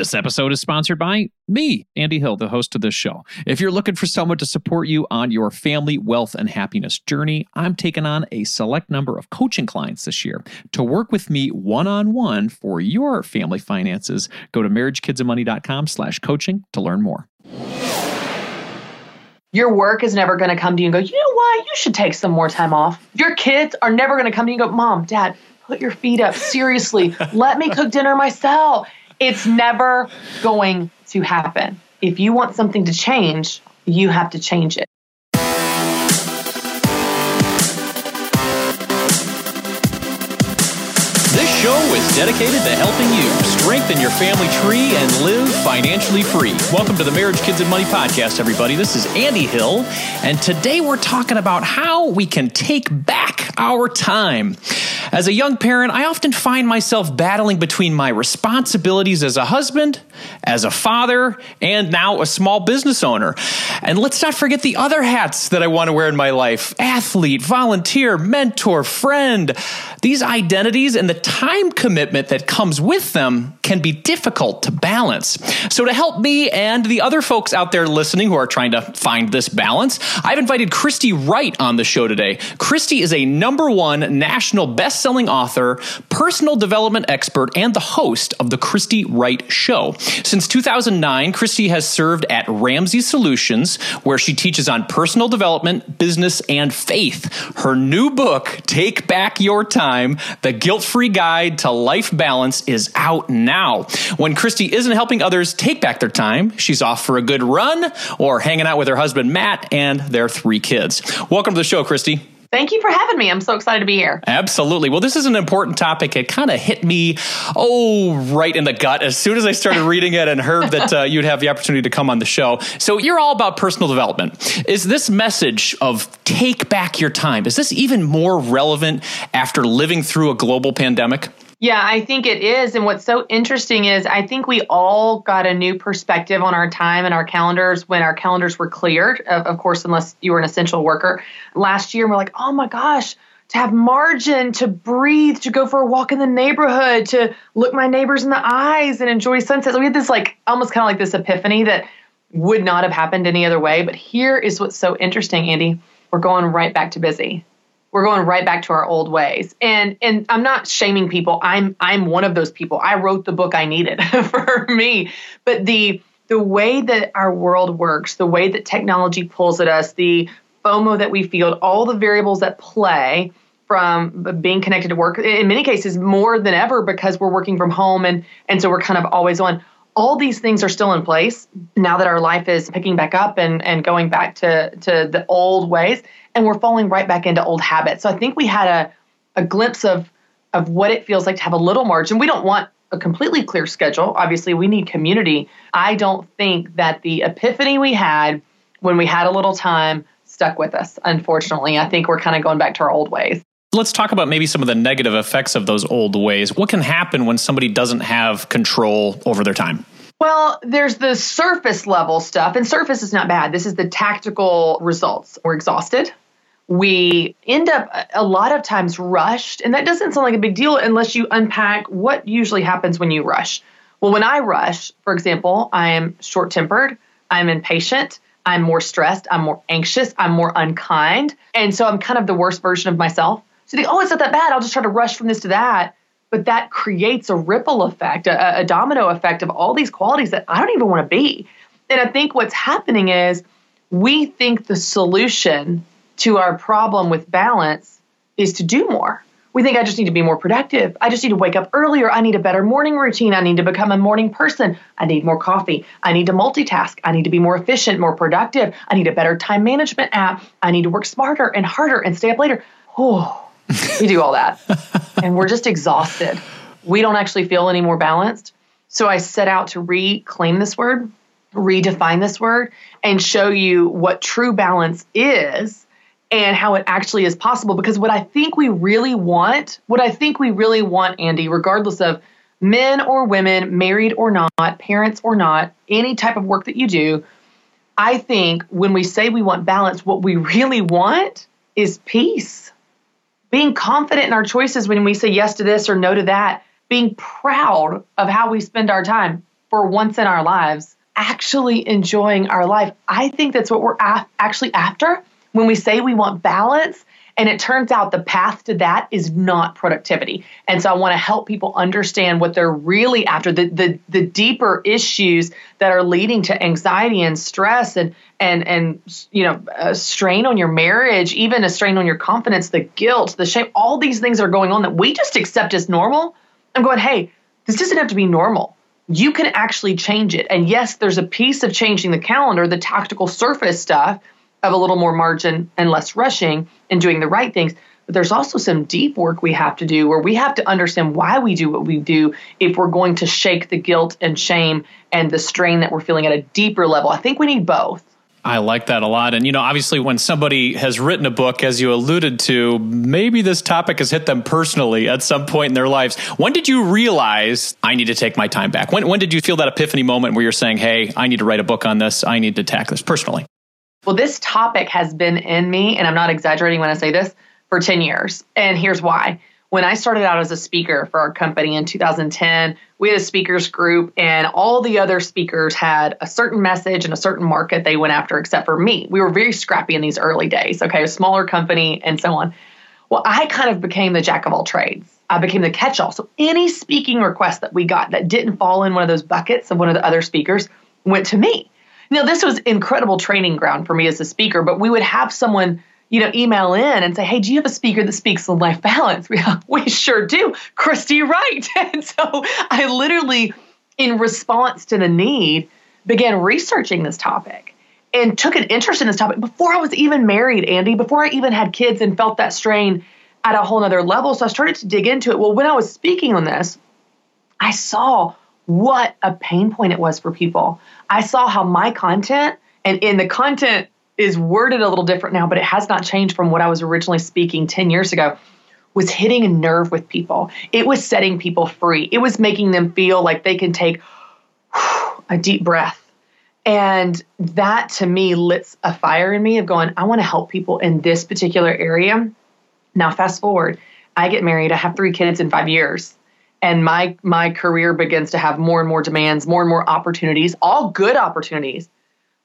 This episode is sponsored by me, Andy Hill, the host of this show. If you're looking for someone to support you on your family, wealth, and happiness journey, I'm taking on a select number of coaching clients this year. To work with me one-on-one for your family finances, go to marriagekidsandmoney.com slash coaching to learn more. Your work is never going to come to you and go, you know what? You should take some more time off. Your kids are never going to come to you and go, Mom, Dad, put your feet up. Seriously, let me cook dinner myself. It's never going to happen. If you want something to change, you have to change it. Dedicated to helping you strengthen your family tree and live financially free. Welcome to the Marriage, Kids, and Money podcast, everybody. This is Andy Hill, and today we're talking about how we can take back our time. As a young parent, I often find myself battling between my responsibilities as a husband, as a father, and now a small business owner. And let's not forget the other hats that I want to wear in my life athlete, volunteer, mentor, friend. These identities and the time commitment that comes with them can be difficult to balance. So, to help me and the other folks out there listening who are trying to find this balance, I've invited Christy Wright on the show today. Christy is a number one national best-selling author, personal development expert, and the host of the Christy Wright Show. Since 2009, Christy has served at Ramsey Solutions, where she teaches on personal development, business, and faith. Her new book, Take Back Your Time: The Guilt-Free Guide to Life Life balance, is out now. When Christy isn't helping others take back their time, she's off for a good run or hanging out with her husband Matt and their three kids. Welcome to the show, Christy. Thank you for having me. I'm so excited to be here. Absolutely. Well, this is an important topic. It kind of hit me, oh, right in the gut as soon as I started reading it and heard that uh, you'd have the opportunity to come on the show. So, you're all about personal development. Is this message of take back your time, is this even more relevant after living through a global pandemic? Yeah, I think it is. And what's so interesting is I think we all got a new perspective on our time and our calendars when our calendars were cleared, of, course, unless you were an essential worker last year. And we're like, oh my gosh, to have margin, to breathe, to go for a walk in the neighborhood, to look my neighbors in the eyes and enjoy sunsets. We had this like almost kind of like this epiphany that would not have happened any other way. But here is what's so interesting, Andy. We're going right back to busy we're going right back to our old ways. And and i'm not shaming people. I'm i'm one of those people. I wrote the book i needed for me. But the the way that our world works the way that technology pulls at us the fomo that we feel all the variables that play from being connected to work in many cases more than ever because we're working from home and and so we're kind of always on. All these things are still in place now that our life is picking back up and, and going back to, to the old ways and we're falling right back into old habits. So I think we had a, a glimpse of of what it feels like to have a little margin. We don't want a completely clear schedule. Obviously, we need community. I don't think that the epiphany we had when we had a little time stuck with us, unfortunately. I think we're kind of going back to our old ways. Let's talk about maybe some of the negative effects of those old ways. What can happen when somebody doesn't have control over their time? Well, there's the surface level stuff, and surface is not bad. This is the tactical results. We're exhausted we end up a lot of times rushed. And that doesn't sound like a big deal unless you unpack what usually happens when you rush. Well, when I rush, for example, I am short tempered, I'm impatient, I'm more stressed, I'm more anxious, I'm more unkind. And so I'm kind of the worst version of myself. So think, oh, it's not that bad. I'll just try to rush from this to that. But that creates a ripple effect, a, a domino effect of all these qualities that I don't even want to be. And I think what's happening is we think the solution to our problem with balance is to do more. We think I just need to be more productive. I just need to wake up earlier. I need a better morning routine. I need to become a morning person. I need more coffee. I need to multitask. I need to be more efficient, more productive. I need a better time management app. I need to work smarter and harder and stay up later. Oh, we do all that. and we're just exhausted. We don't actually feel any more balanced. So I set out to reclaim this word, redefine this word, and show you what true balance is and how it actually is possible. Because what I think we really want, what I think we really want, Andy, regardless of men or women, married or not, parents or not, any type of work that you do, I think when we say we want balance, what we really want is peace. Being confident in our choices when we say yes to this or no to that, being proud of how we spend our time. for once in our lives actually enjoying our life. I think that's what we're actually after when we say we want balance. And it turns out the path to that is not productivity. And so I want to help people understand what they're really after the, the, the deeper issues that are leading to anxiety and stress and, and, and, you know, a strain on your marriage, even a strain on your confidence, the guilt, the shame, all these things are going on that we just accept as normal. I'm going, hey, this doesn't have to be normal you can actually change it. And yes, there's a piece of changing the calendar, the tactical surface stuff of a little more margin and less rushing and doing the right things. But there's also some deep work we have to do where we have to understand why we do what we do if we're going to shake the guilt and shame and the strain that we're feeling at a deeper level. I think we need both. I like that a lot. And, you know, obviously, when somebody has written a book, as you alluded to, maybe this topic has hit them personally at some point in their lives. When did you realize I need to take my time back? When, when did you feel that epiphany moment where you're saying, hey, I need to write a book on this? I need to tackle this personally? Well, this topic has been in me, and I'm not exaggerating when I say this, for 10 years. And here's why. When I started out as a speaker for our company in 2010, we had a speakers group, and all the other speakers had a certain message and a certain market they went after, except for me. We were very scrappy in these early days, okay, a smaller company and so on. Well, I kind of became the jack of all trades. I became the catch all. So any speaking request that we got that didn't fall in one of those buckets of one of the other speakers went to me. Now, this was incredible training ground for me as a speaker, but we would have someone, you know, email in and say, Hey, do you have a speaker that speaks on life balance? We, we sure do. Christy Wright. And so I literally, in response to the need, began researching this topic and took an interest in this topic before I was even married, Andy, before I even had kids and felt that strain at a whole nother level. So I started to dig into it. Well, when I was speaking on this, I saw what a pain point it was for people. I saw how my content and in the content is worded a little different now, but it has not changed from what I was originally speaking 10 years ago was hitting a nerve with people. It was setting people free. It was making them feel like they can take a deep breath. And that to me lit a fire in me of going, I want to help people in this particular area. Now, fast forward, I get married, I have three kids in five years and my my career begins to have more and more demands, more and more opportunities, all good opportunities.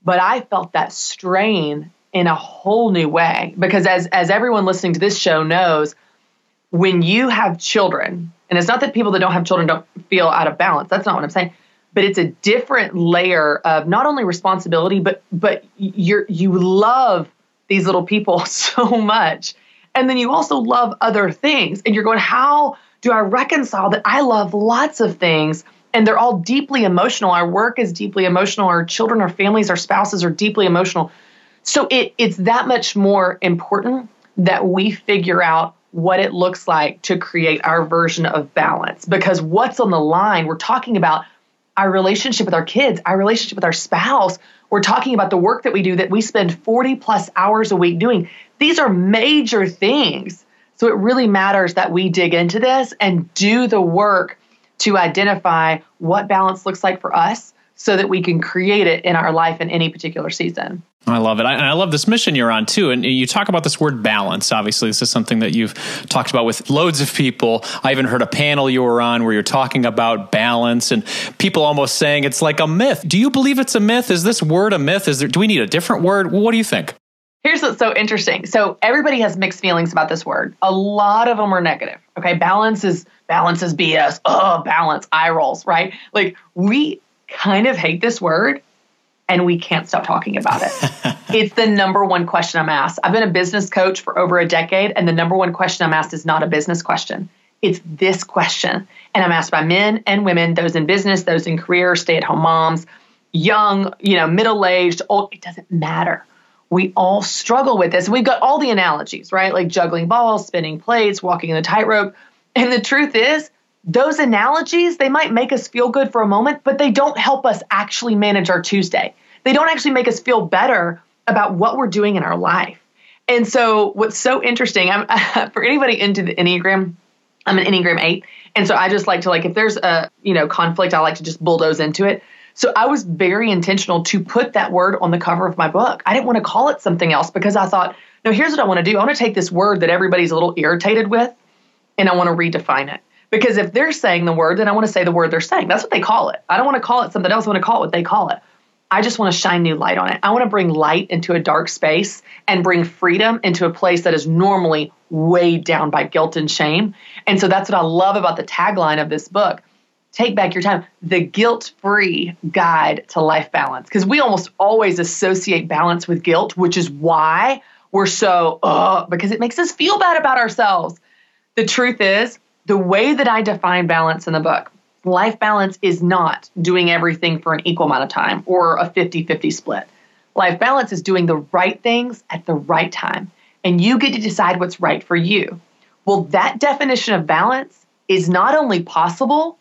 But I felt that strain in a whole new way because as as everyone listening to this show knows, when you have children, and it's not that people that don't have children don't feel out of balance. That's not what I'm saying. But it's a different layer of not only responsibility, but but you're you love these little people so much. And then you also love other things. And you're going, how do I reconcile that I love lots of things and they're all deeply emotional? Our work is deeply emotional, our children, our families, our spouses are deeply emotional. So it, it's that much more important that we figure out what it looks like to create our version of balance because what's on the line, we're talking about our relationship with our kids, our relationship with our spouse. We're talking about the work that we do that we spend 40 plus hours a week doing. These are major things so it really matters that we dig into this and do the work to identify what balance looks like for us so that we can create it in our life in any particular season. I love it. I, and I love this mission you're on too. And you talk about this word balance. Obviously, this is something that you've talked about with loads of people. I even heard a panel you were on where you're talking about balance and people almost saying it's like a myth. Do you believe it's a myth? Is this word a myth? Is there, do we need a different word? What do you think? Here's what's so interesting. So everybody has mixed feelings about this word. A lot of them are negative. Okay, balance is balance is BS. Oh, balance, eye rolls, right? Like we kind of hate this word and we can't stop talking about it. it's the number one question I'm asked. I've been a business coach for over a decade, and the number one question I'm asked is not a business question. It's this question. And I'm asked by men and women, those in business, those in career, stay at home moms, young, you know, middle aged, old, it doesn't matter we all struggle with this. We've got all the analogies, right? Like juggling balls, spinning plates, walking in the tightrope. And the truth is, those analogies, they might make us feel good for a moment, but they don't help us actually manage our Tuesday. They don't actually make us feel better about what we're doing in our life. And so, what's so interesting, I'm, for anybody into the Enneagram, I'm an Enneagram 8. And so I just like to like if there's a, you know, conflict, I like to just bulldoze into it. So I was very intentional to put that word on the cover of my book. I didn't want to call it something else because I thought, no, here's what I want to do. I want to take this word that everybody's a little irritated with and I want to redefine it Because if they're saying the word, then I want to say the word they're saying. That's what they call it. I don't want to call it something else. I want to call it what they call it. I just want to shine new light on it. I want to bring light into a dark space and bring freedom into a place that is normally weighed down by guilt and shame. And so that's what I love about the tagline of this book. Take back your time, the guilt free guide to life balance. Because we almost always associate balance with guilt, which is why we're so, uh, because it makes us feel bad about ourselves. The truth is, the way that I define balance in the book, life balance is not doing everything for an equal amount of time or a 50 50 split. Life balance is doing the right things at the right time, and you get to decide what's right for you. Well, that definition of balance is not only possible,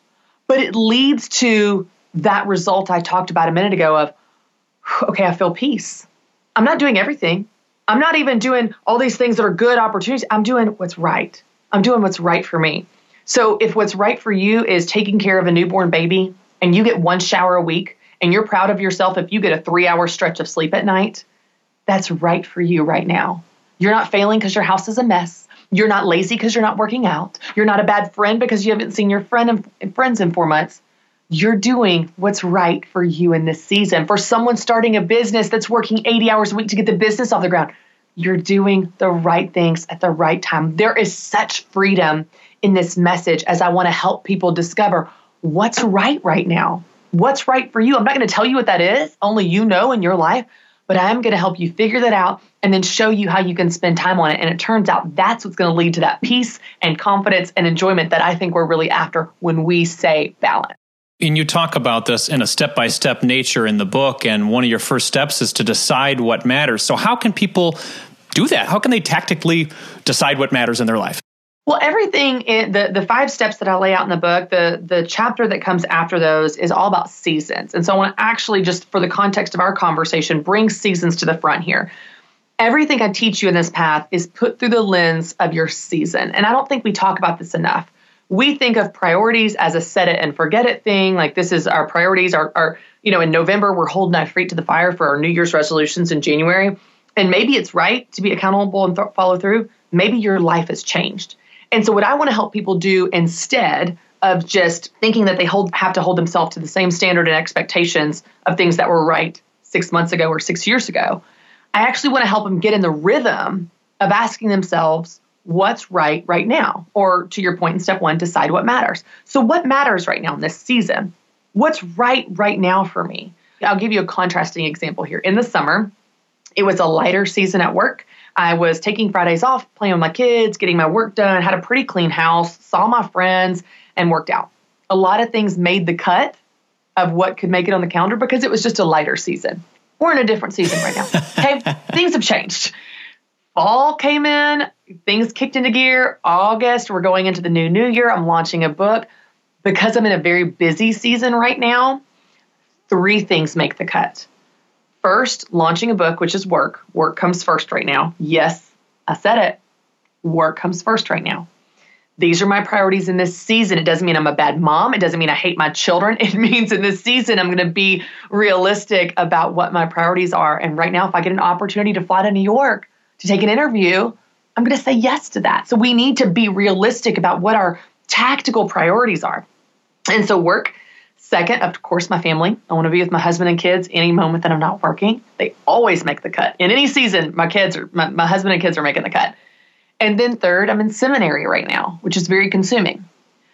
but it leads to that result I talked about a minute ago of, okay, I feel peace. I'm not doing everything. I'm not even doing all these things that are good opportunities. I'm doing what's right. I'm doing what's right for me. So if what's right for you is taking care of a newborn baby and you get one shower a week and you're proud of yourself if you get a three hour stretch of sleep at night, that's right for you right now. You're not failing because your house is a mess. You're not lazy because you're not working out. You're not a bad friend because you haven't seen your friend and friends in four months. You're doing what's right for you in this season. For someone starting a business that's working 80 hours a week to get the business off the ground, you're doing the right things at the right time. There is such freedom in this message as I want to help people discover what's right right now. What's right for you? I'm not going to tell you what that is, only you know in your life, but I am going to help you figure that out and then show you how you can spend time on it. And it turns out that's what's going to lead to that peace and confidence and enjoyment that I think we're really after when we say balance. And you talk about this in a step by step nature in the book. And one of your first steps is to decide what matters. So, how can people do that? How can they tactically decide what matters in their life? Well, everything in the the five steps that I lay out in the book, the the chapter that comes after those is all about seasons. And so I want to actually just for the context of our conversation bring seasons to the front here. Everything I teach you in this path is put through the lens of your season. And I don't think we talk about this enough. We think of priorities as a set it and forget it thing. Like this is our priorities. Our, our you know, in November, we're holding our feet to the fire for our New Year's resolutions in January. And maybe it's right to be accountable and th- follow through. Maybe your life has changed and so, what I want to help people do instead of just thinking that they hold, have to hold themselves to the same standard and expectations of things that were right six months ago or six years ago, I actually want to help them get in the rhythm of asking themselves, what's right right now? Or to your point in step one, decide what matters. So, what matters right now in this season? What's right right now for me? I'll give you a contrasting example here. In the summer, it was a lighter season at work. I was taking Fridays off, playing with my kids, getting my work done, had a pretty clean house, saw my friends, and worked out. A lot of things made the cut of what could make it on the calendar because it was just a lighter season. We're in a different season right now. Okay, things have changed. Fall came in, things kicked into gear. August, we're going into the new new year. I'm launching a book. Because I'm in a very busy season right now, three things make the cut. First, launching a book, which is work. Work comes first right now. Yes, I said it. Work comes first right now. These are my priorities in this season. It doesn't mean I'm a bad mom. It doesn't mean I hate my children. It means in this season, I'm going to be realistic about what my priorities are. And right now, if I get an opportunity to fly to New York to take an interview, I'm going to say yes to that. So we need to be realistic about what our tactical priorities are. And so, work Second, of course, my family. I want to be with my husband and kids any moment that I'm not working. They always make the cut. In any season, my kids are my, my husband and kids are making the cut. And then third, I'm in seminary right now, which is very consuming.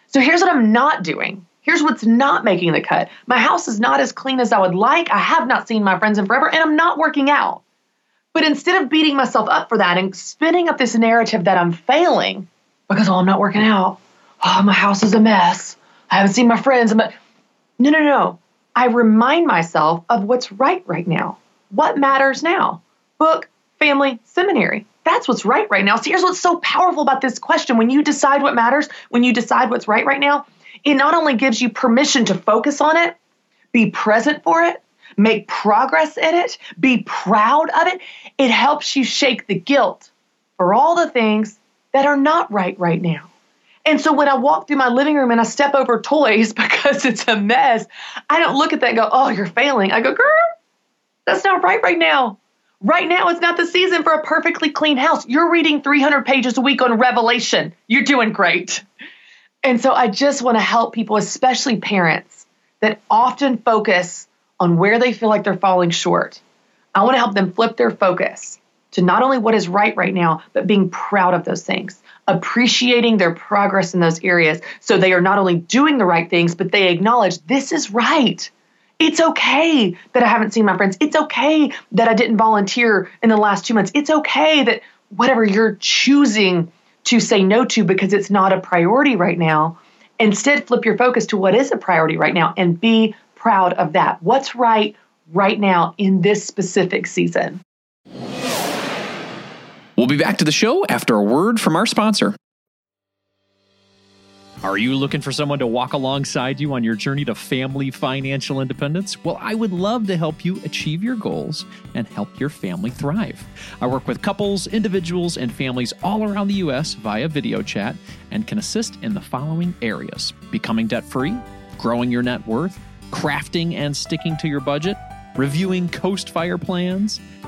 So here's what I'm not doing. Here's what's not making the cut. My house is not as clean as I would like. I have not seen my friends in forever, and I'm not working out. But instead of beating myself up for that and spinning up this narrative that I'm failing because, oh, I'm not working out. Oh, my house is a mess. I haven't seen my friends. I'm no, no, no. I remind myself of what's right right now. What matters now? Book, family, seminary. That's what's right right now. So here's what's so powerful about this question. When you decide what matters, when you decide what's right right now, it not only gives you permission to focus on it, be present for it, make progress in it, be proud of it, it helps you shake the guilt for all the things that are not right right now. And so when I walk through my living room and I step over toys because it's a mess, I don't look at that and go, oh, you're failing. I go, girl, that's not right right now. Right now, it's not the season for a perfectly clean house. You're reading 300 pages a week on Revelation. You're doing great. And so I just want to help people, especially parents, that often focus on where they feel like they're falling short. I want to help them flip their focus to not only what is right right now, but being proud of those things, appreciating their progress in those areas. So they are not only doing the right things, but they acknowledge this is right. It's okay that I haven't seen my friends. It's okay that I didn't volunteer in the last two months. It's okay that whatever you're choosing to say no to because it's not a priority right now. Instead, flip your focus to what is a priority right now and be proud of that. What's right right now in this specific season? We'll be back to the show after a word from our sponsor. Are you looking for someone to walk alongside you on your journey to family financial independence? Well, I would love to help you achieve your goals and help your family thrive. I work with couples, individuals, and families all around the U.S. via video chat and can assist in the following areas becoming debt free, growing your net worth, crafting and sticking to your budget, reviewing coast fire plans,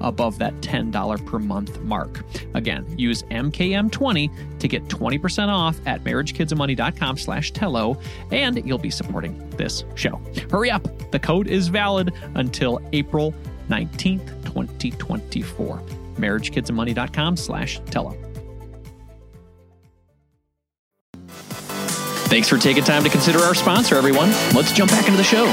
above that $10 per month mark. Again, use MKM20 to get 20% off at marriagekidsandmoney.com slash Tello, and you'll be supporting this show. Hurry up. The code is valid until April 19th, 2024. marriagekidsandmoney.com slash Tello. Thanks for taking time to consider our sponsor, everyone. Let's jump back into the show.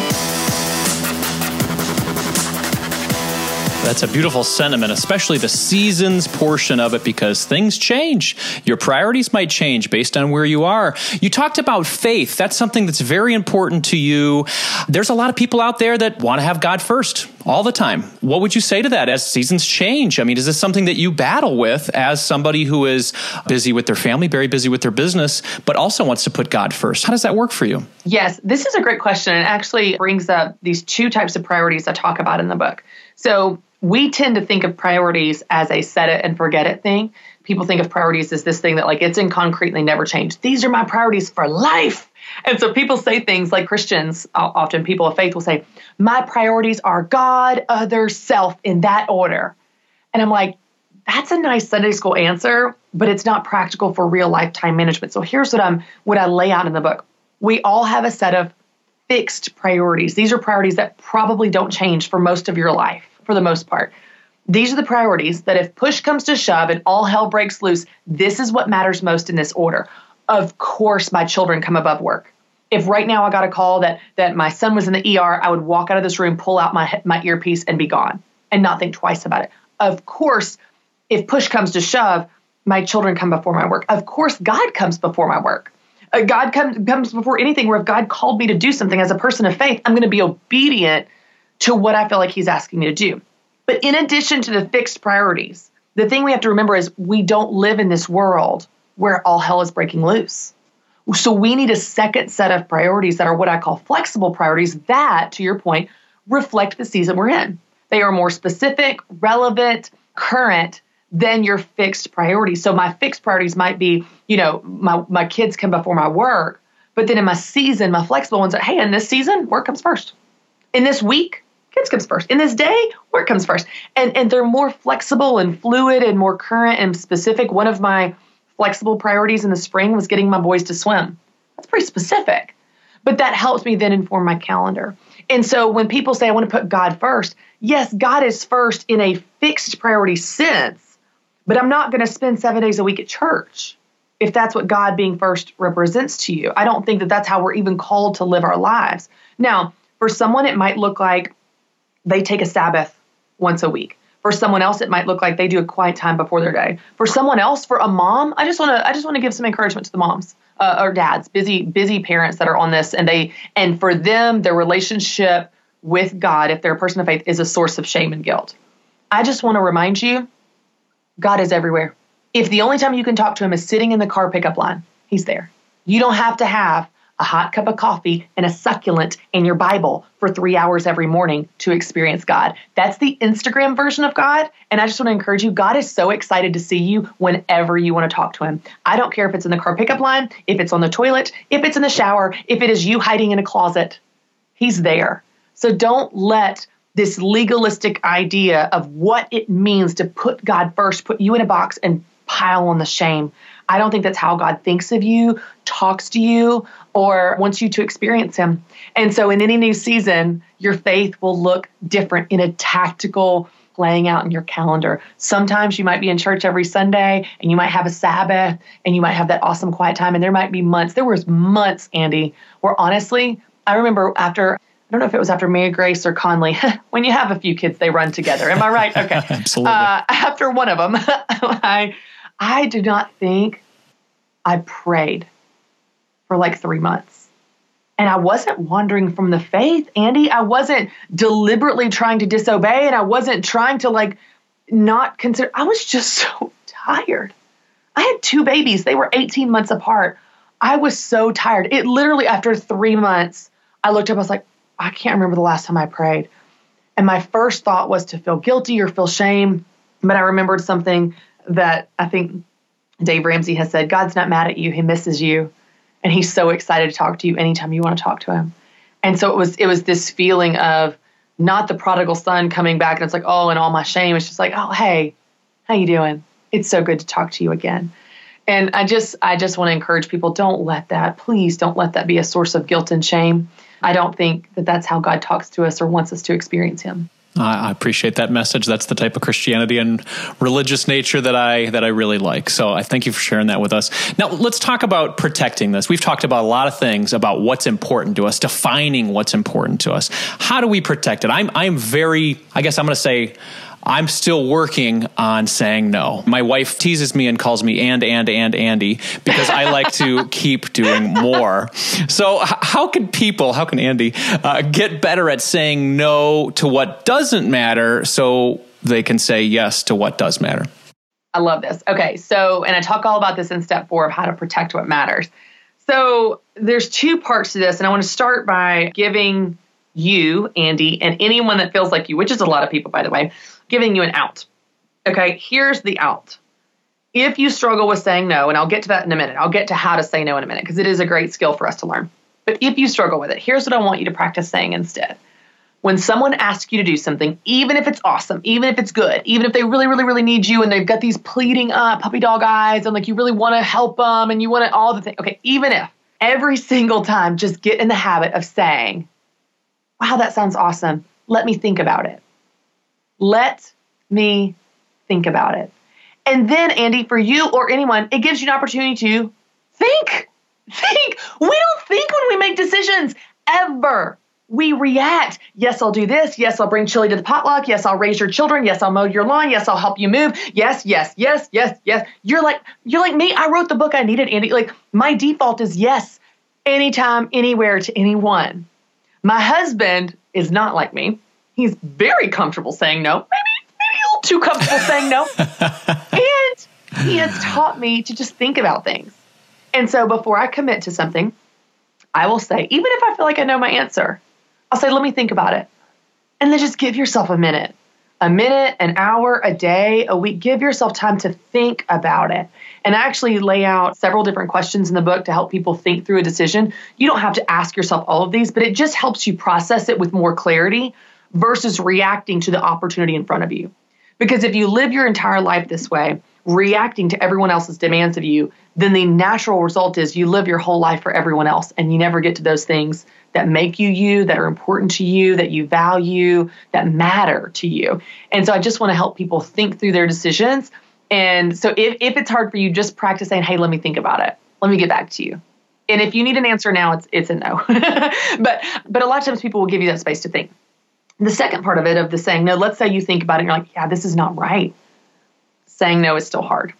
That's a beautiful sentiment, especially the seasons portion of it, because things change. Your priorities might change based on where you are. You talked about faith. That's something that's very important to you. There's a lot of people out there that want to have God first all the time. What would you say to that as seasons change? I mean, is this something that you battle with as somebody who is busy with their family, very busy with their business, but also wants to put God first? How does that work for you? Yes, this is a great question. It actually brings up these two types of priorities I talk about in the book. So, we tend to think of priorities as a set it and forget it thing. People think of priorities as this thing that like it's in concrete and they never change. These are my priorities for life. And so people say things like Christians, often people of faith will say, My priorities are God, other, self in that order. And I'm like, that's a nice Sunday school answer, but it's not practical for real life time management. So here's what I'm what I lay out in the book. We all have a set of fixed priorities. These are priorities that probably don't change for most of your life for the most part. These are the priorities that if push comes to shove and all hell breaks loose, this is what matters most in this order. Of course, my children come above work. If right now I got a call that that my son was in the ER, I would walk out of this room, pull out my my earpiece, and be gone, and not think twice about it. Of course, if push comes to shove, my children come before my work. Of course, God comes before my work. Uh, God comes comes before anything. Where if God called me to do something as a person of faith, I'm going to be obedient to what I feel like he's asking me to do. But in addition to the fixed priorities, the thing we have to remember is we don't live in this world where all hell is breaking loose. So we need a second set of priorities that are what I call flexible priorities that, to your point, reflect the season we're in. They are more specific, relevant, current than your fixed priorities. So my fixed priorities might be, you know, my, my kids come before my work, but then in my season, my flexible ones are, hey, in this season, work comes first. In this week, kids comes first. In this day, work comes first. And and they're more flexible and fluid and more current and specific. One of my flexible priorities in the spring was getting my boys to swim. That's pretty specific. But that helps me then inform my calendar. And so when people say I want to put God first, yes, God is first in a fixed priority sense, but I'm not going to spend 7 days a week at church if that's what God being first represents to you. I don't think that that's how we're even called to live our lives. Now, for someone it might look like they take a Sabbath once a week. For someone else, it might look like they do a quiet time before their day. For someone else, for a mom, I just want to I just want to give some encouragement to the moms uh, or dads, busy busy parents that are on this, and they and for them, their relationship with God, if they're a person of faith, is a source of shame and guilt. I just want to remind you, God is everywhere. If the only time you can talk to Him is sitting in the car pickup line, He's there. You don't have to have a hot cup of coffee, and a succulent in your Bible for three hours every morning to experience God. That's the Instagram version of God. And I just want to encourage you God is so excited to see you whenever you want to talk to Him. I don't care if it's in the car pickup line, if it's on the toilet, if it's in the shower, if it is you hiding in a closet. He's there. So don't let this legalistic idea of what it means to put God first, put you in a box and pile on the shame. I don't think that's how God thinks of you, talks to you, or wants you to experience Him. And so, in any new season, your faith will look different in a tactical laying out in your calendar. Sometimes you might be in church every Sunday and you might have a Sabbath and you might have that awesome quiet time. And there might be months, there was months, Andy, where honestly, I remember after I don't know if it was after Mary Grace or Conley. when you have a few kids, they run together. Am I right? Okay. Absolutely. Uh, after one of them, I I do not think I prayed for like three months. And I wasn't wandering from the faith, Andy. I wasn't deliberately trying to disobey and I wasn't trying to like not consider. I was just so tired. I had two babies, they were 18 months apart. I was so tired. It literally, after three months, I looked up, I was like, I can't remember the last time I prayed. And my first thought was to feel guilty or feel shame. But I remembered something that I think Dave Ramsey has said God's not mad at you, He misses you. And He's so excited to talk to you anytime you want to talk to Him. And so it was it was this feeling of not the prodigal son coming back and it's like, oh, and all my shame. It's just like, oh, hey, how you doing? It's so good to talk to you again. And I just I just want to encourage people don't let that please don't let that be a source of guilt and shame. I don't think that that's how God talks to us or wants us to experience him. I appreciate that message. That's the type of Christianity and religious nature that I that I really like. So I thank you for sharing that with us. Now let's talk about protecting this. We've talked about a lot of things about what's important to us, defining what's important to us. How do we protect it? I'm I'm very I guess I'm going to say I'm still working on saying no. My wife teases me and calls me and, and, and, Andy because I like to keep doing more. So, how can people, how can Andy uh, get better at saying no to what doesn't matter so they can say yes to what does matter? I love this. Okay. So, and I talk all about this in step four of how to protect what matters. So, there's two parts to this, and I want to start by giving you, Andy, and anyone that feels like you, which is a lot of people, by the way, giving you an out. Okay, here's the out. If you struggle with saying no, and I'll get to that in a minute, I'll get to how to say no in a minute because it is a great skill for us to learn. But if you struggle with it, here's what I want you to practice saying instead. When someone asks you to do something, even if it's awesome, even if it's good, even if they really, really, really need you and they've got these pleading uh, puppy dog eyes and like you really want to help them and you want to all the things. Okay, even if every single time, just get in the habit of saying, wow, that sounds awesome. Let me think about it. Let me think about it. And then, Andy, for you or anyone, it gives you an opportunity to think. Think. We don't think when we make decisions ever. We react. Yes, I'll do this. Yes, I'll bring chili to the potluck. Yes, I'll raise your children. Yes, I'll mow your lawn. Yes, I'll help you move. Yes, yes, yes, yes, yes. You're like you're like me. I wrote the book I needed, Andy. Like my default is yes, anytime, anywhere to anyone. My husband is not like me. He's very comfortable saying no. Maybe, maybe he'll too comfortable saying no. and he has taught me to just think about things. And so before I commit to something, I will say, even if I feel like I know my answer, I'll say, let me think about it. And then just give yourself a minute a minute, an hour, a day, a week. Give yourself time to think about it. And I actually lay out several different questions in the book to help people think through a decision. You don't have to ask yourself all of these, but it just helps you process it with more clarity versus reacting to the opportunity in front of you. Because if you live your entire life this way, reacting to everyone else's demands of you, then the natural result is you live your whole life for everyone else and you never get to those things that make you you, that are important to you, that you value, that matter to you. And so I just want to help people think through their decisions. And so if, if it's hard for you, just practice saying, hey, let me think about it. Let me get back to you. And if you need an answer now, it's it's a no. but but a lot of times people will give you that space to think. The second part of it of the saying no, let's say you think about it and you're like, yeah, this is not right. Saying no is still hard.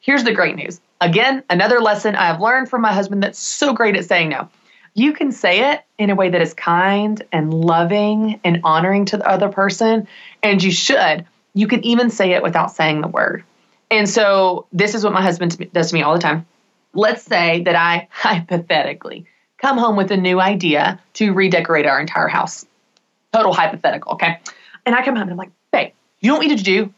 Here's the great news. Again, another lesson I have learned from my husband that's so great at saying no. You can say it in a way that is kind and loving and honoring to the other person, and you should. You can even say it without saying the word. And so, this is what my husband does to me all the time. Let's say that I hypothetically come home with a new idea to redecorate our entire house. Total hypothetical, okay? And I come home and I'm like, babe, you don't need to do?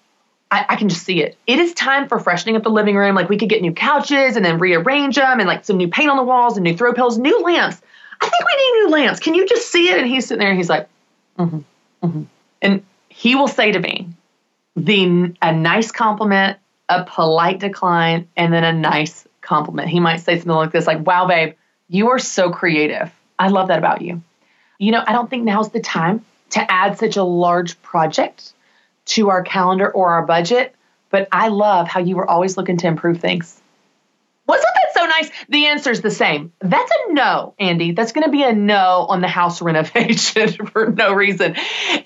I, I, can just see it. It is time for freshening up the living room. Like we could get new couches and then rearrange them and like some new paint on the walls and new throw pillows, new lamps. I think we need new lamps. Can you just see it? And he's sitting there and he's like, mm-hmm, mm-hmm. And he will say to me, the a nice compliment, a polite decline, and then a nice compliment. He might say something like this, like, wow, babe, you are so creative. I love that about you. You know, I don't think now's the time to add such a large project to our calendar or our budget, but I love how you were always looking to improve things. Wasn't that so nice? The answer's the same. That's a no, Andy. That's going to be a no on the house renovation for no reason.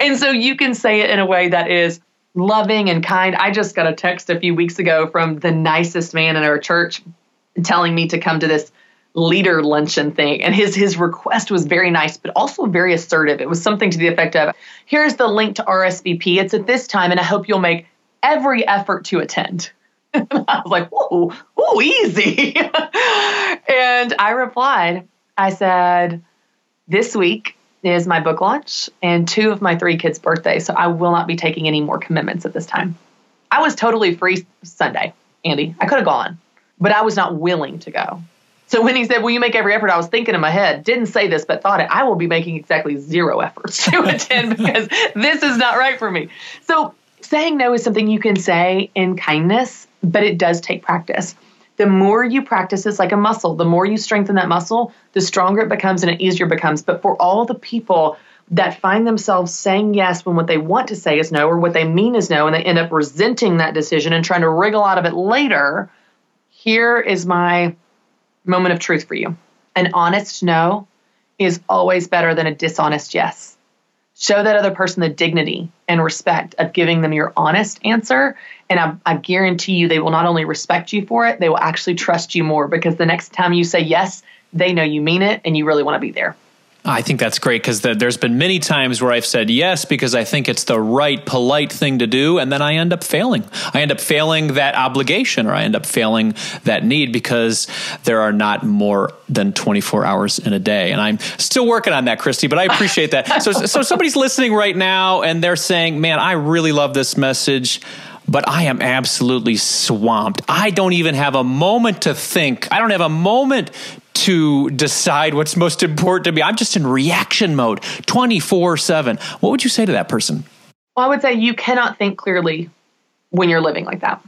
And so you can say it in a way that is loving and kind. I just got a text a few weeks ago from the nicest man in our church telling me to come to this leader luncheon thing. And his his request was very nice but also very assertive. It was something to the effect of here's the link to rsvp it's at this time and i hope you'll make every effort to attend. I was like whoa whoa easy. And i replied i said this week is my book launch and two of my three kids birthdays so i will not be taking any more commitments at this time. I was totally free sunday andy. I could have gone but i was not willing to go so when he said, Will you make every effort? I was thinking in my head, didn't say this, but thought it, I will be making exactly zero efforts to attend because this is not right for me. So saying no is something you can say in kindness, but it does take practice. The more you practice it's like a muscle, the more you strengthen that muscle, the stronger it becomes and it easier it becomes. But for all the people that find themselves saying yes when what they want to say is no or what they mean is no, and they end up resenting that decision and trying to wriggle out of it later, here is my moment of truth for you. An honest no is always better than a dishonest yes. Show that other person the dignity and respect of giving them your honest answer. And I, I, guarantee you, they will not only respect you for it, they will actually trust you more because the next time you say yes, they know you mean it and you really want to be there. I think that's great because the, there's been many times where I've said yes because I think it's the right, polite thing to do, and then I end up failing. I end up failing that obligation or I end up failing that need because there are not more than 24 hours in a day. And I'm still working on that, Christy, but I appreciate that. So, so somebody's listening right now and they're saying, man, I really love this message but I am absolutely swamped. I don't even have a moment to think. I don't have a moment to decide what's most important to me. I'm just in reaction mode 24 7. What would you say to that person? Well, I would say you cannot think clearly when you're living like that.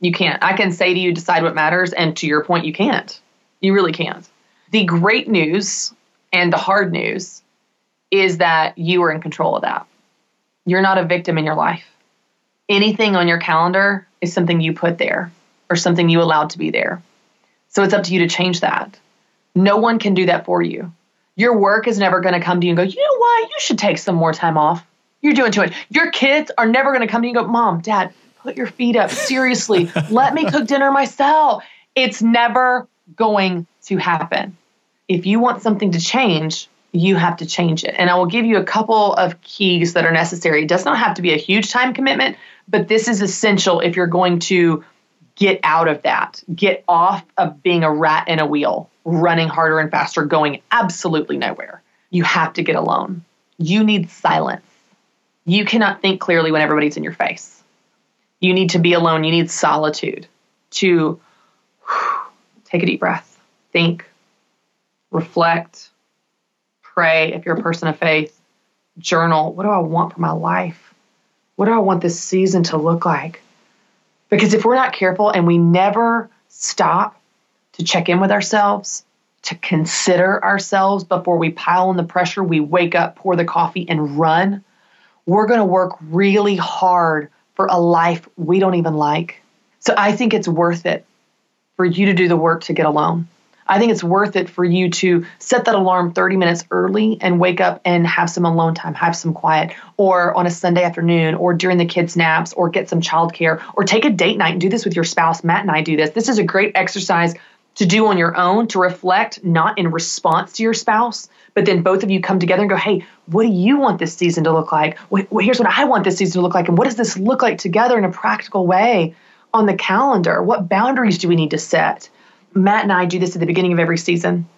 You can't. I can say to you, decide what matters. And to your point, you can't. You really can't. The great news and the hard news is that you are in control of that. You're not a victim in your life. Anything on your calendar is something you put there or something you allowed to be there. So it's up to you to change that. No one can do that for you. Your work is never going to come to you and go, you know what? You should take some more time off. You're doing too much. Your kids are never going to come to you and go, Mom, Dad, put your feet up. Seriously, let me cook dinner myself. It's never going to happen. If you want something to change, you have to change it. And I will give you a couple of keys that are necessary. It does not have to be a huge time commitment, but this is essential if you're going to get out of that, get off of being a rat in a wheel, running harder and faster, going absolutely nowhere. You have to get alone. You need silence. You cannot think clearly when everybody's in your face. You need to be alone. You need solitude to take a deep breath, think, reflect, pray if you're a person of faith, journal. What do I want for my life? What do I want this season to look like? Because if we're not careful and we never stop to check in with ourselves, to consider ourselves before we pile on the pressure, we wake up, pour the coffee, and run, we're going to work really hard for a life we don't even like. So I think it's worth it for you to do the work to get alone. I think it's worth it for you to set that alarm 30 minutes early and wake up and have some alone time, have some quiet, or on a Sunday afternoon, or during the kids' naps, or get some childcare, or take a date night and do this with your spouse. Matt and I do this. This is a great exercise to do on your own to reflect, not in response to your spouse, but then both of you come together and go, hey, what do you want this season to look like? Well, here's what I want this season to look like. And what does this look like together in a practical way on the calendar? What boundaries do we need to set? Matt and I do this at the beginning of every season.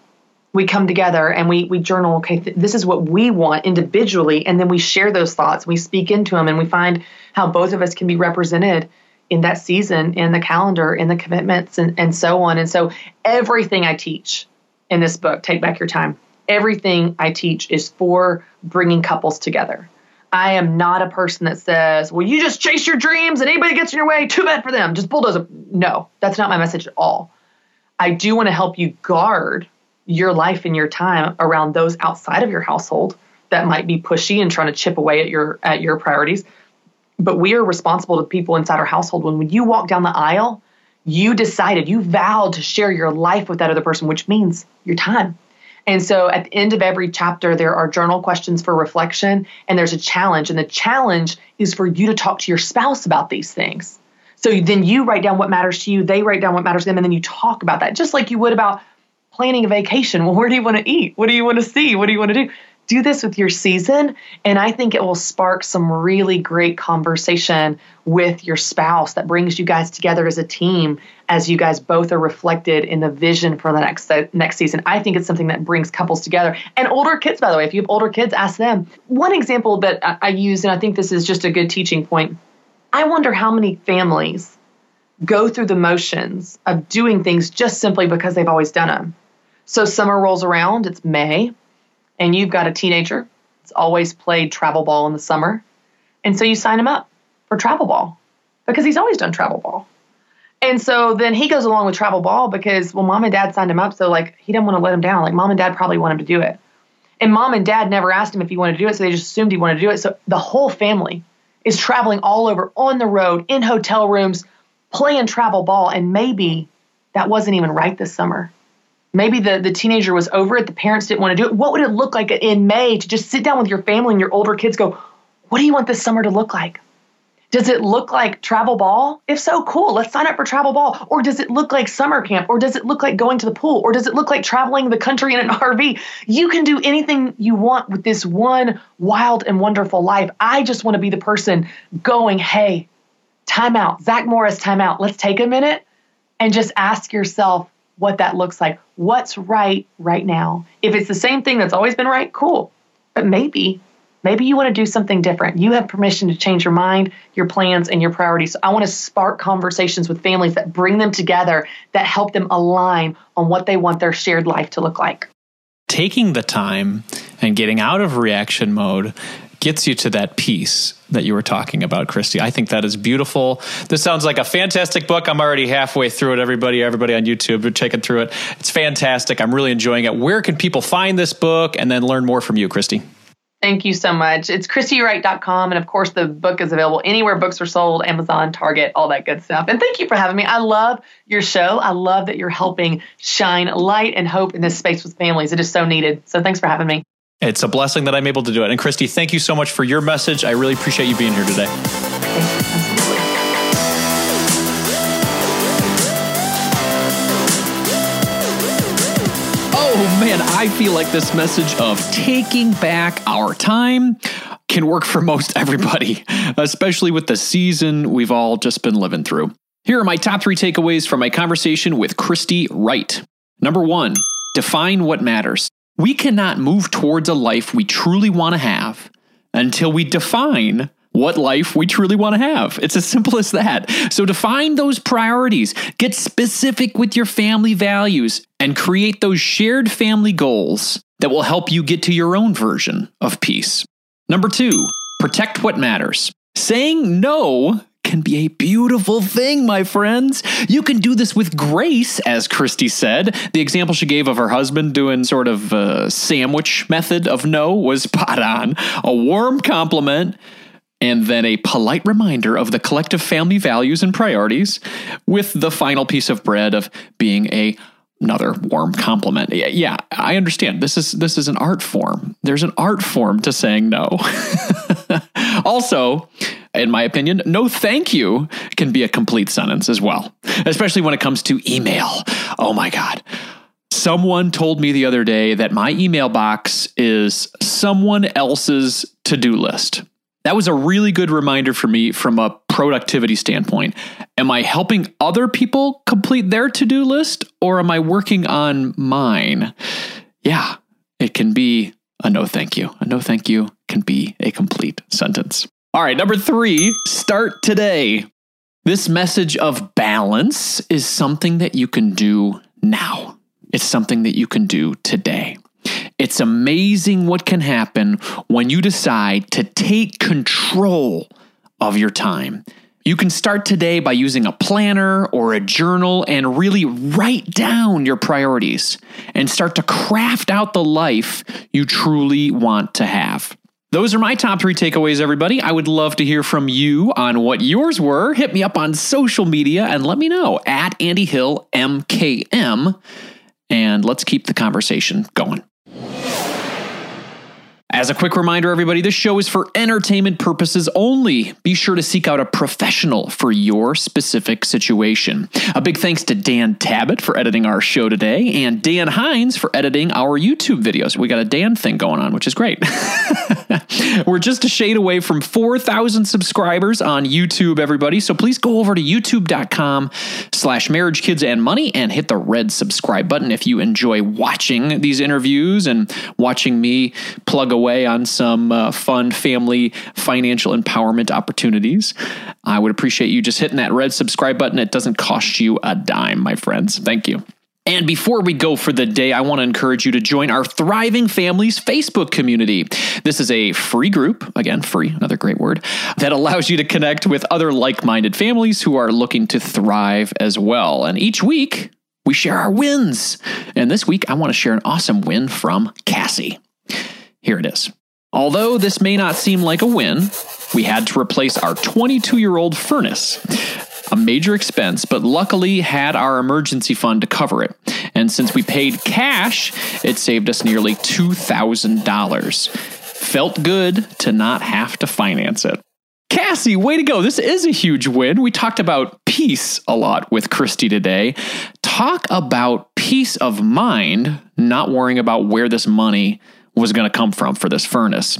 We come together and we we journal. Okay, th- this is what we want individually, and then we share those thoughts. We speak into them, and we find how both of us can be represented in that season, in the calendar, in the commitments, and and so on. And so everything I teach in this book, take back your time. Everything I teach is for bringing couples together. I am not a person that says, well, you just chase your dreams and anybody gets in your way, too bad for them. Just bulldoze them. No, that's not my message at all. I do want to help you guard your life and your time around those outside of your household that might be pushy and trying to chip away at your at your priorities. But we are responsible to people inside our household. When, when you walk down the aisle, you decided, you vowed to share your life with that other person, which means your time. And so at the end of every chapter, there are journal questions for reflection and there's a challenge. And the challenge is for you to talk to your spouse about these things. So then you write down what matters to you, they write down what matters to them, and then you talk about that, just like you would about planning a vacation. Well, where do you want to eat? What do you want to see? What do you want to do? Do this with your season, and I think it will spark some really great conversation with your spouse that brings you guys together as a team as you guys both are reflected in the vision for the next next season. I think it's something that brings couples together and older kids. By the way, if you have older kids, ask them. One example that I, I use, and I think this is just a good teaching point I wonder how many families go through the motions of doing things just simply because they've always done them. So summer rolls around, it's May, and you've got a teenager. that's always played travel ball in the summer. And so you sign him up for travel ball because he's always done travel ball. And so then he goes along with travel ball because, well, mom and dad signed him up. So, like, he didn't want to let him down. Like, mom and dad probably want him to do it. And mom and dad never asked him if he wanted to do it. So they just assumed he wanted to do it. So the whole family is traveling all over on the road, in hotel rooms, playing travel ball. And maybe that wasn't even right this summer. Maybe the, the teenager was over it, the parents didn't want to do it. What would it look like in May to just sit down with your family and your older kids go, What do you want this summer to look like? Does it look like travel ball? If so, cool. Let's sign up for travel ball. Or does it look like summer camp? Or does it look like going to the pool? Or does it look like traveling the country in an RV? You can do anything you want with this one wild and wonderful life. I just want to be the person going, hey, time out. Zach Morris, time out. Let's take a minute and just ask yourself what that looks like. What's right right now? If it's the same thing that's always been right, cool. But maybe Maybe you want to do something different. You have permission to change your mind, your plans, and your priorities. So I want to spark conversations with families that bring them together, that help them align on what they want their shared life to look like. Taking the time and getting out of reaction mode gets you to that peace that you were talking about, Christy. I think that is beautiful. This sounds like a fantastic book. I'm already halfway through it. Everybody, everybody on YouTube, we're taking through it. It's fantastic. I'm really enjoying it. Where can people find this book and then learn more from you, Christy? Thank you so much. It's ChristyWright.com. And of course, the book is available anywhere books are sold Amazon, Target, all that good stuff. And thank you for having me. I love your show. I love that you're helping shine light and hope in this space with families. It is so needed. So thanks for having me. It's a blessing that I'm able to do it. And Christy, thank you so much for your message. I really appreciate you being here today. Man, I feel like this message of taking back our time can work for most everybody, especially with the season we've all just been living through. Here are my top three takeaways from my conversation with Christy Wright. Number one, define what matters. We cannot move towards a life we truly want to have until we define what life we truly want to have. It's as simple as that. So define those priorities, get specific with your family values, and create those shared family goals that will help you get to your own version of peace. Number two, protect what matters. Saying no can be a beautiful thing, my friends. You can do this with grace, as Christy said. The example she gave of her husband doing sort of a sandwich method of no was spot on. A warm compliment and then a polite reminder of the collective family values and priorities, with the final piece of bread of being a another warm compliment. Yeah, I understand. This is this is an art form. There's an art form to saying no. also, in my opinion, no thank you can be a complete sentence as well, especially when it comes to email. Oh my god. Someone told me the other day that my email box is someone else's to-do list that was a really good reminder for me from a productivity standpoint. Am I helping other people complete their to do list or am I working on mine? Yeah, it can be a no thank you. A no thank you can be a complete sentence. All right, number three, start today. This message of balance is something that you can do now. It's something that you can do today. It's amazing what can happen when you decide to take control of your time. You can start today by using a planner or a journal and really write down your priorities and start to craft out the life you truly want to have. Those are my top three takeaways, everybody. I would love to hear from you on what yours were. Hit me up on social media and let me know at Andy Hill MKM. And let's keep the conversation going. Yeah. As a quick reminder, everybody, this show is for entertainment purposes only. Be sure to seek out a professional for your specific situation. A big thanks to Dan Tabbitt for editing our show today, and Dan Hines for editing our YouTube videos. We got a Dan thing going on, which is great. We're just a shade away from 4,000 subscribers on YouTube, everybody. So please go over to youtube.com slash marriage, kids, and money and hit the red subscribe button if you enjoy watching these interviews and watching me plug away on some uh, fun family financial empowerment opportunities. I would appreciate you just hitting that red subscribe button. It doesn't cost you a dime, my friends. Thank you. And before we go for the day, I want to encourage you to join our Thriving Families Facebook community. This is a free group, again, free, another great word, that allows you to connect with other like minded families who are looking to thrive as well. And each week, we share our wins. And this week, I want to share an awesome win from Cassie. Here it is. Although this may not seem like a win, we had to replace our 22 year old furnace. A major expense, but luckily had our emergency fund to cover it. And since we paid cash, it saved us nearly $2,000. Felt good to not have to finance it. Cassie, way to go. This is a huge win. We talked about peace a lot with Christy today. Talk about peace of mind, not worrying about where this money was going to come from for this furnace.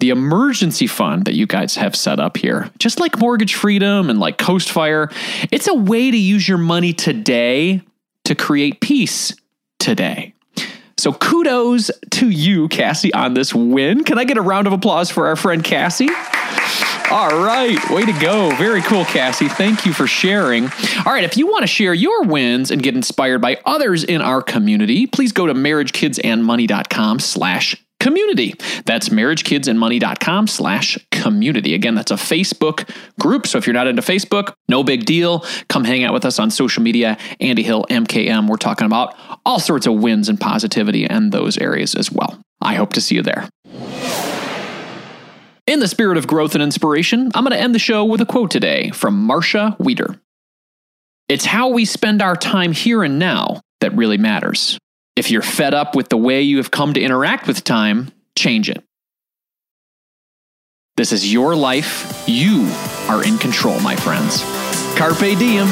The emergency fund that you guys have set up here, just like Mortgage Freedom and like Coast Fire, it's a way to use your money today to create peace today. So kudos to you, Cassie, on this win. Can I get a round of applause for our friend Cassie? All right, way to go. Very cool, Cassie. Thank you for sharing. All right, if you want to share your wins and get inspired by others in our community, please go to marriagekidsandmoney.com slash community. That's marriagekidsandmoney.com slash community. Again, that's a Facebook group. So if you're not into Facebook, no big deal. Come hang out with us on social media. Andy Hill, MKM. We're talking about all sorts of wins and positivity and those areas as well. I hope to see you there. In the spirit of growth and inspiration, I'm going to end the show with a quote today from Marcia Wieder. It's how we spend our time here and now that really matters. If you're fed up with the way you have come to interact with time, change it. This is your life. You are in control, my friends. Carpe diem.